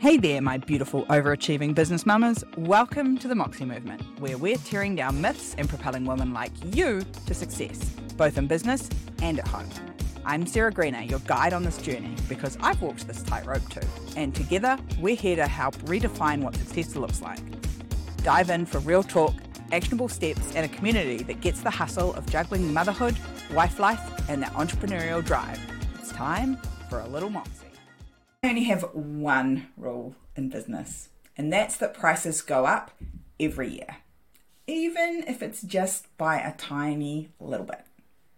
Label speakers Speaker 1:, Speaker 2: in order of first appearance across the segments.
Speaker 1: Hey there, my beautiful overachieving business mamas. Welcome to the Moxie Movement, where we're tearing down myths and propelling women like you to success, both in business and at home. I'm Sarah Greener, your guide on this journey, because I've walked this tightrope too. And together, we're here to help redefine what success looks like. Dive in for real talk, actionable steps, and a community that gets the hustle of juggling motherhood, wife life, and that entrepreneurial drive. It's time for a little Moxie. Only have one rule in business, and that's that prices go up every year, even if it's just by a tiny little bit.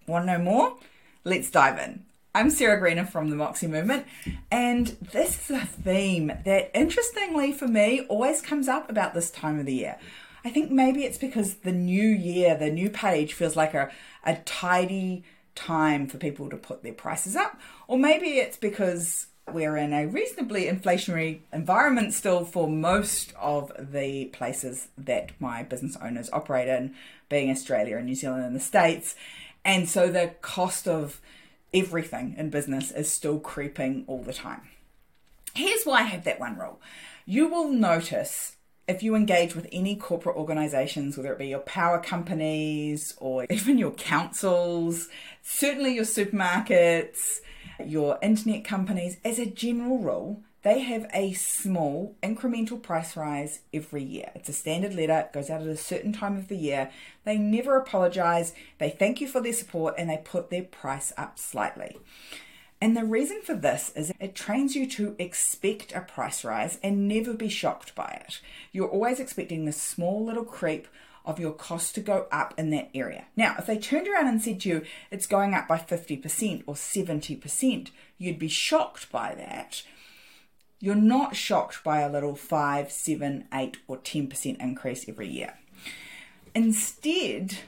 Speaker 1: Want to know more? Let's dive in. I'm Sarah Greener from the Moxie Movement, and this is a theme that, interestingly for me, always comes up about this time of the year. I think maybe it's because the new year, the new page feels like a, a tidy time for people to put their prices up, or maybe it's because we're in a reasonably inflationary environment still for most of the places that my business owners operate in, being Australia and New Zealand and the States. And so the cost of everything in business is still creeping all the time. Here's why I have that one rule. You will notice if you engage with any corporate organizations, whether it be your power companies or even your councils, certainly your supermarkets, your internet companies, as a general rule, they have a small incremental price rise every year. It's a standard letter, it goes out at a certain time of the year. They never apologize, they thank you for their support, and they put their price up slightly. And the reason for this is it trains you to expect a price rise and never be shocked by it. You're always expecting this small little creep of your cost to go up in that area. Now, if they turned around and said to you it's going up by 50% or 70%, you'd be shocked by that. You're not shocked by a little 5, 7, 8, or 10% increase every year. Instead,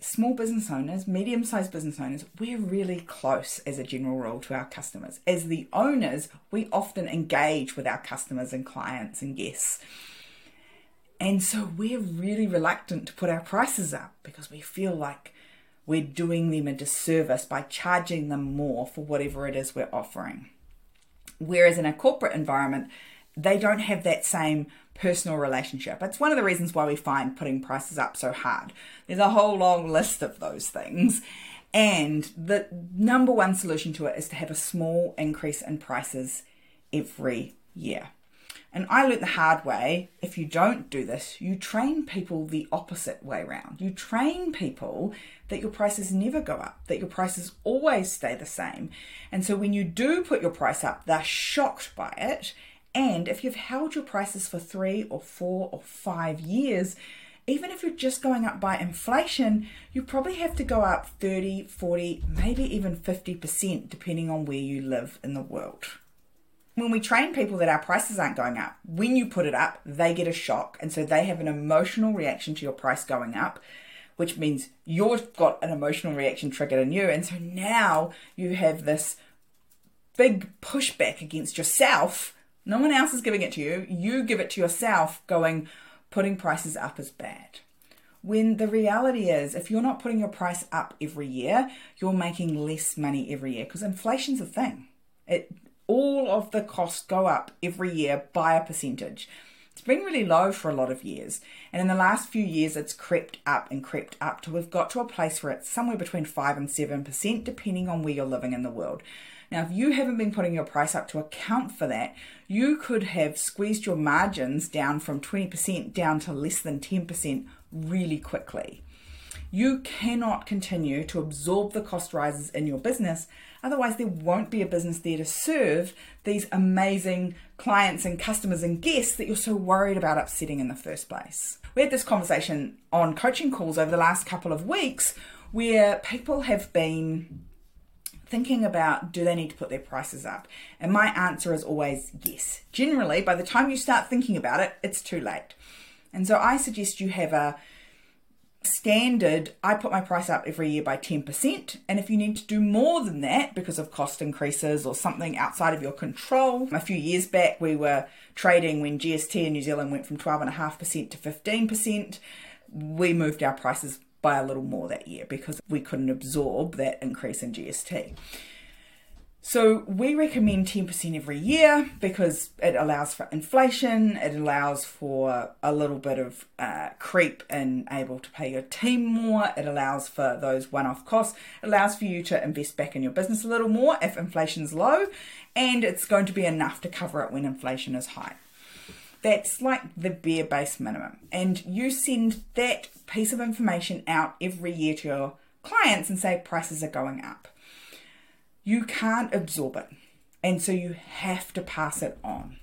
Speaker 1: small business owners, medium sized business owners, we're really close as a general rule to our customers. As the owners, we often engage with our customers and clients and guests. And so we're really reluctant to put our prices up because we feel like we're doing them a disservice by charging them more for whatever it is we're offering. Whereas in a corporate environment, they don't have that same personal relationship. It's one of the reasons why we find putting prices up so hard. There's a whole long list of those things. And the number one solution to it is to have a small increase in prices every year. And I learned the hard way if you don't do this, you train people the opposite way around. You train people that your prices never go up, that your prices always stay the same. And so when you do put your price up, they're shocked by it. And if you've held your prices for three or four or five years, even if you're just going up by inflation, you probably have to go up 30, 40, maybe even 50%, depending on where you live in the world when we train people that our prices aren't going up, when you put it up, they get a shock. And so they have an emotional reaction to your price going up, which means you've got an emotional reaction triggered in you. And so now you have this big pushback against yourself. No one else is giving it to you. You give it to yourself, going, putting prices up is bad. When the reality is, if you're not putting your price up every year, you're making less money every year because inflation's a thing. It all of the costs go up every year by a percentage. It's been really low for a lot of years, and in the last few years, it's crept up and crept up till we've got to a place where it's somewhere between 5 and 7%, depending on where you're living in the world. Now, if you haven't been putting your price up to account for that, you could have squeezed your margins down from 20% down to less than 10% really quickly. You cannot continue to absorb the cost rises in your business Otherwise, there won't be a business there to serve these amazing clients and customers and guests that you're so worried about upsetting in the first place. We had this conversation on coaching calls over the last couple of weeks where people have been thinking about do they need to put their prices up? And my answer is always yes. Generally, by the time you start thinking about it, it's too late. And so I suggest you have a standard, I put my price up every year by 10%. And if you need to do more than that because of cost increases or something outside of your control, a few years back we were trading when GST in New Zealand went from 12.5% to 15%. We moved our prices by a little more that year because we couldn't absorb that increase in GST. So we recommend 10% every year because it allows for inflation, it allows for a little bit of uh, creep in able to pay your team more, it allows for those one off costs, it allows for you to invest back in your business a little more if inflation's low, and it's going to be enough to cover it when inflation is high. That's like the bare base minimum. And you send that piece of information out every year to your clients and say prices are going up you can't absorb it. And so you have to pass it on.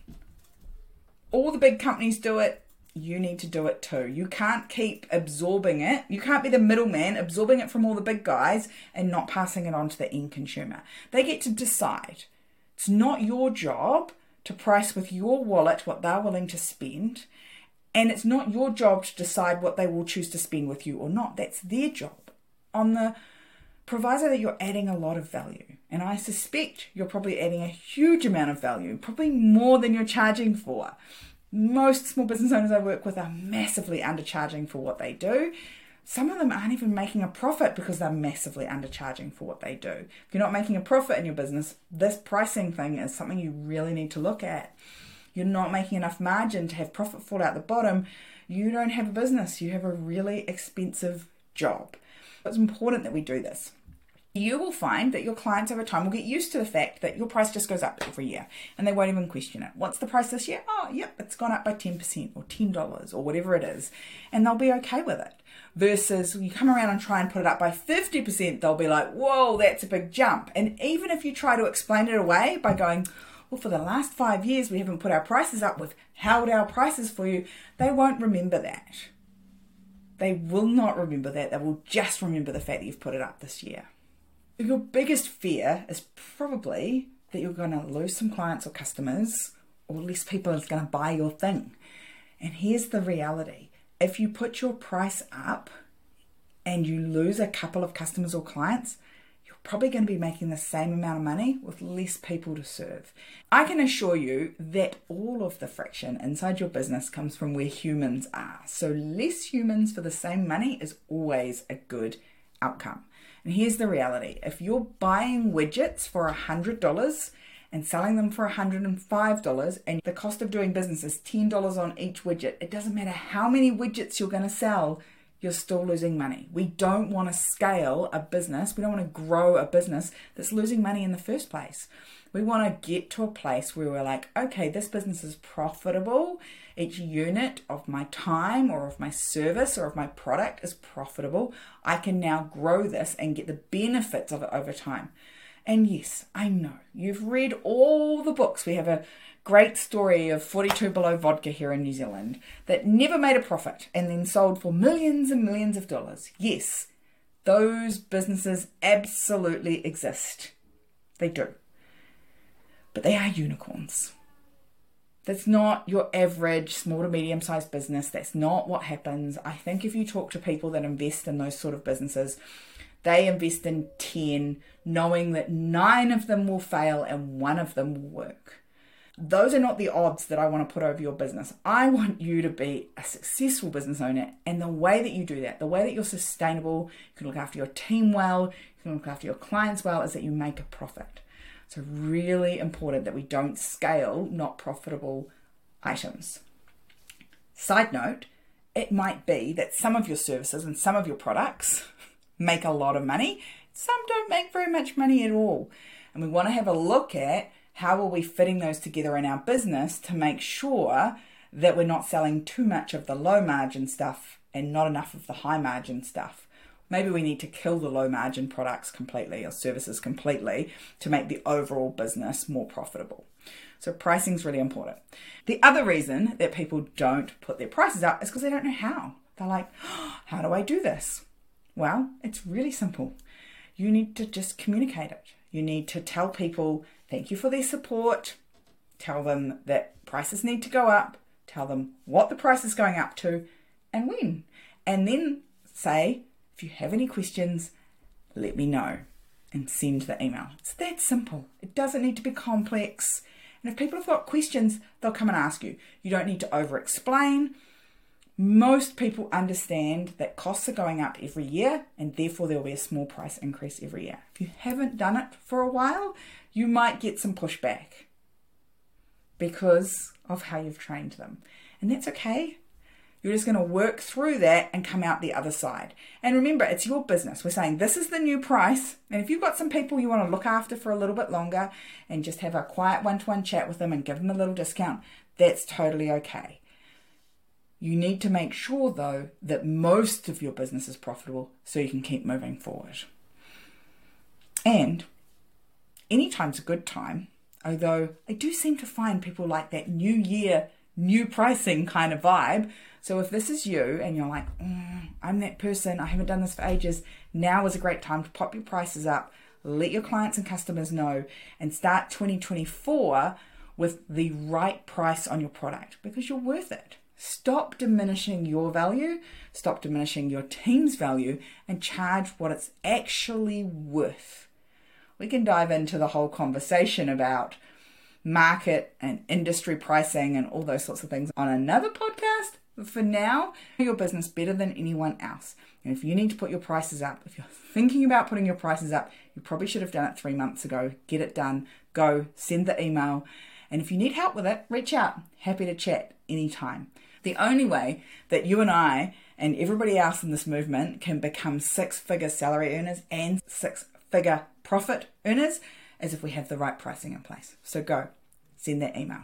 Speaker 1: All the big companies do it. You need to do it too. You can't keep absorbing it. You can't be the middleman absorbing it from all the big guys and not passing it on to the end consumer. They get to decide. It's not your job to price with your wallet what they're willing to spend. And it's not your job to decide what they will choose to spend with you or not. That's their job. On the proviso that you're adding a lot of value. And I suspect you're probably adding a huge amount of value, probably more than you're charging for. Most small business owners I work with are massively undercharging for what they do. Some of them aren't even making a profit because they're massively undercharging for what they do. If you're not making a profit in your business, this pricing thing is something you really need to look at. You're not making enough margin to have profit fall out the bottom. You don't have a business, you have a really expensive job. It's important that we do this you will find that your clients over time will get used to the fact that your price just goes up every year and they won't even question it. What's the price this year? Oh, yep, it's gone up by 10% or $10 or whatever it is. And they'll be okay with it. Versus you come around and try and put it up by 50%, they'll be like, whoa, that's a big jump. And even if you try to explain it away by going, well, for the last five years, we haven't put our prices up, we've held our prices for you, they won't remember that. They will not remember that. They will just remember the fact that you've put it up this year. Your biggest fear is probably that you're going to lose some clients or customers, or less people is going to buy your thing. And here's the reality if you put your price up and you lose a couple of customers or clients, probably going to be making the same amount of money with less people to serve. I can assure you that all of the friction inside your business comes from where humans are. So, less humans for the same money is always a good outcome. And here's the reality if you're buying widgets for $100 and selling them for $105, and the cost of doing business is $10 on each widget, it doesn't matter how many widgets you're going to sell, you're still losing money. We don't want to scale a business, we don't want to grow a business that's losing money in the first place. We want to get to a place where we're like, okay, this business is profitable. Each unit of my time or of my service or of my product is profitable. I can now grow this and get the benefits of it over time. And yes, I know you've read all the books. We have a great story of 42 Below Vodka here in New Zealand that never made a profit and then sold for millions and millions of dollars. Yes, those businesses absolutely exist. They do but they are unicorns. That's not your average small to medium sized business. That's not what happens. I think if you talk to people that invest in those sort of businesses, they invest in 10, knowing that nine of them will fail and one of them will work. Those are not the odds that I want to put over your business. I want you to be a successful business owner. And the way that you do that, the way that you're sustainable, you can look after your team well, you can look after your clients well, is that you make a profit. So, really important that we don't scale not profitable items. Side note, it might be that some of your services and some of your products make a lot of money, some don't make very much money at all. And we want to have a look at how are we fitting those together in our business to make sure that we're not selling too much of the low margin stuff and not enough of the high margin stuff. Maybe we need to kill the low margin products completely or services completely to make the overall business more profitable. So pricing is really important. The other reason that people don't put their prices up is because they don't know how. They're like, oh, how do I do this? Well, it's really simple. You need to just communicate it. You need to tell people thank you for their support, tell them that prices need to go up, tell them what the price is going up to and when. And then say, if you have any questions, let me know and send the email. It's that simple. It doesn't need to be complex. And if people have got questions, they'll come and ask you. You don't need to over explain. Most people understand that costs are going up every year and therefore there will be a small price increase every year. If you haven't done it for a while, you might get some pushback because of how you've trained them. And that's okay. You're just going to work through that and come out the other side. And remember, it's your business. We're saying this is the new price. And if you've got some people you want to look after for a little bit longer and just have a quiet one to one chat with them and give them a little discount, that's totally okay. You need to make sure, though, that most of your business is profitable so you can keep moving forward. And anytime's a good time, although I do seem to find people like that new year, new pricing kind of vibe so if this is you and you're like, mm, I'm that person, I haven't done this for ages, now is a great time to pop your prices up, let your clients and customers know, and start 2024 with the right price on your product because you're worth it. Stop diminishing your value, stop diminishing your team's value, and charge what it's actually worth. We can dive into the whole conversation about market and industry pricing and all those sorts of things on another podcast. But for now, your business better than anyone else. And if you need to put your prices up, if you're thinking about putting your prices up, you probably should have done it three months ago. Get it done. Go, send the email. And if you need help with it, reach out. Happy to chat anytime. The only way that you and I and everybody else in this movement can become six figure salary earners and six figure profit earners is if we have the right pricing in place. So go, send that email.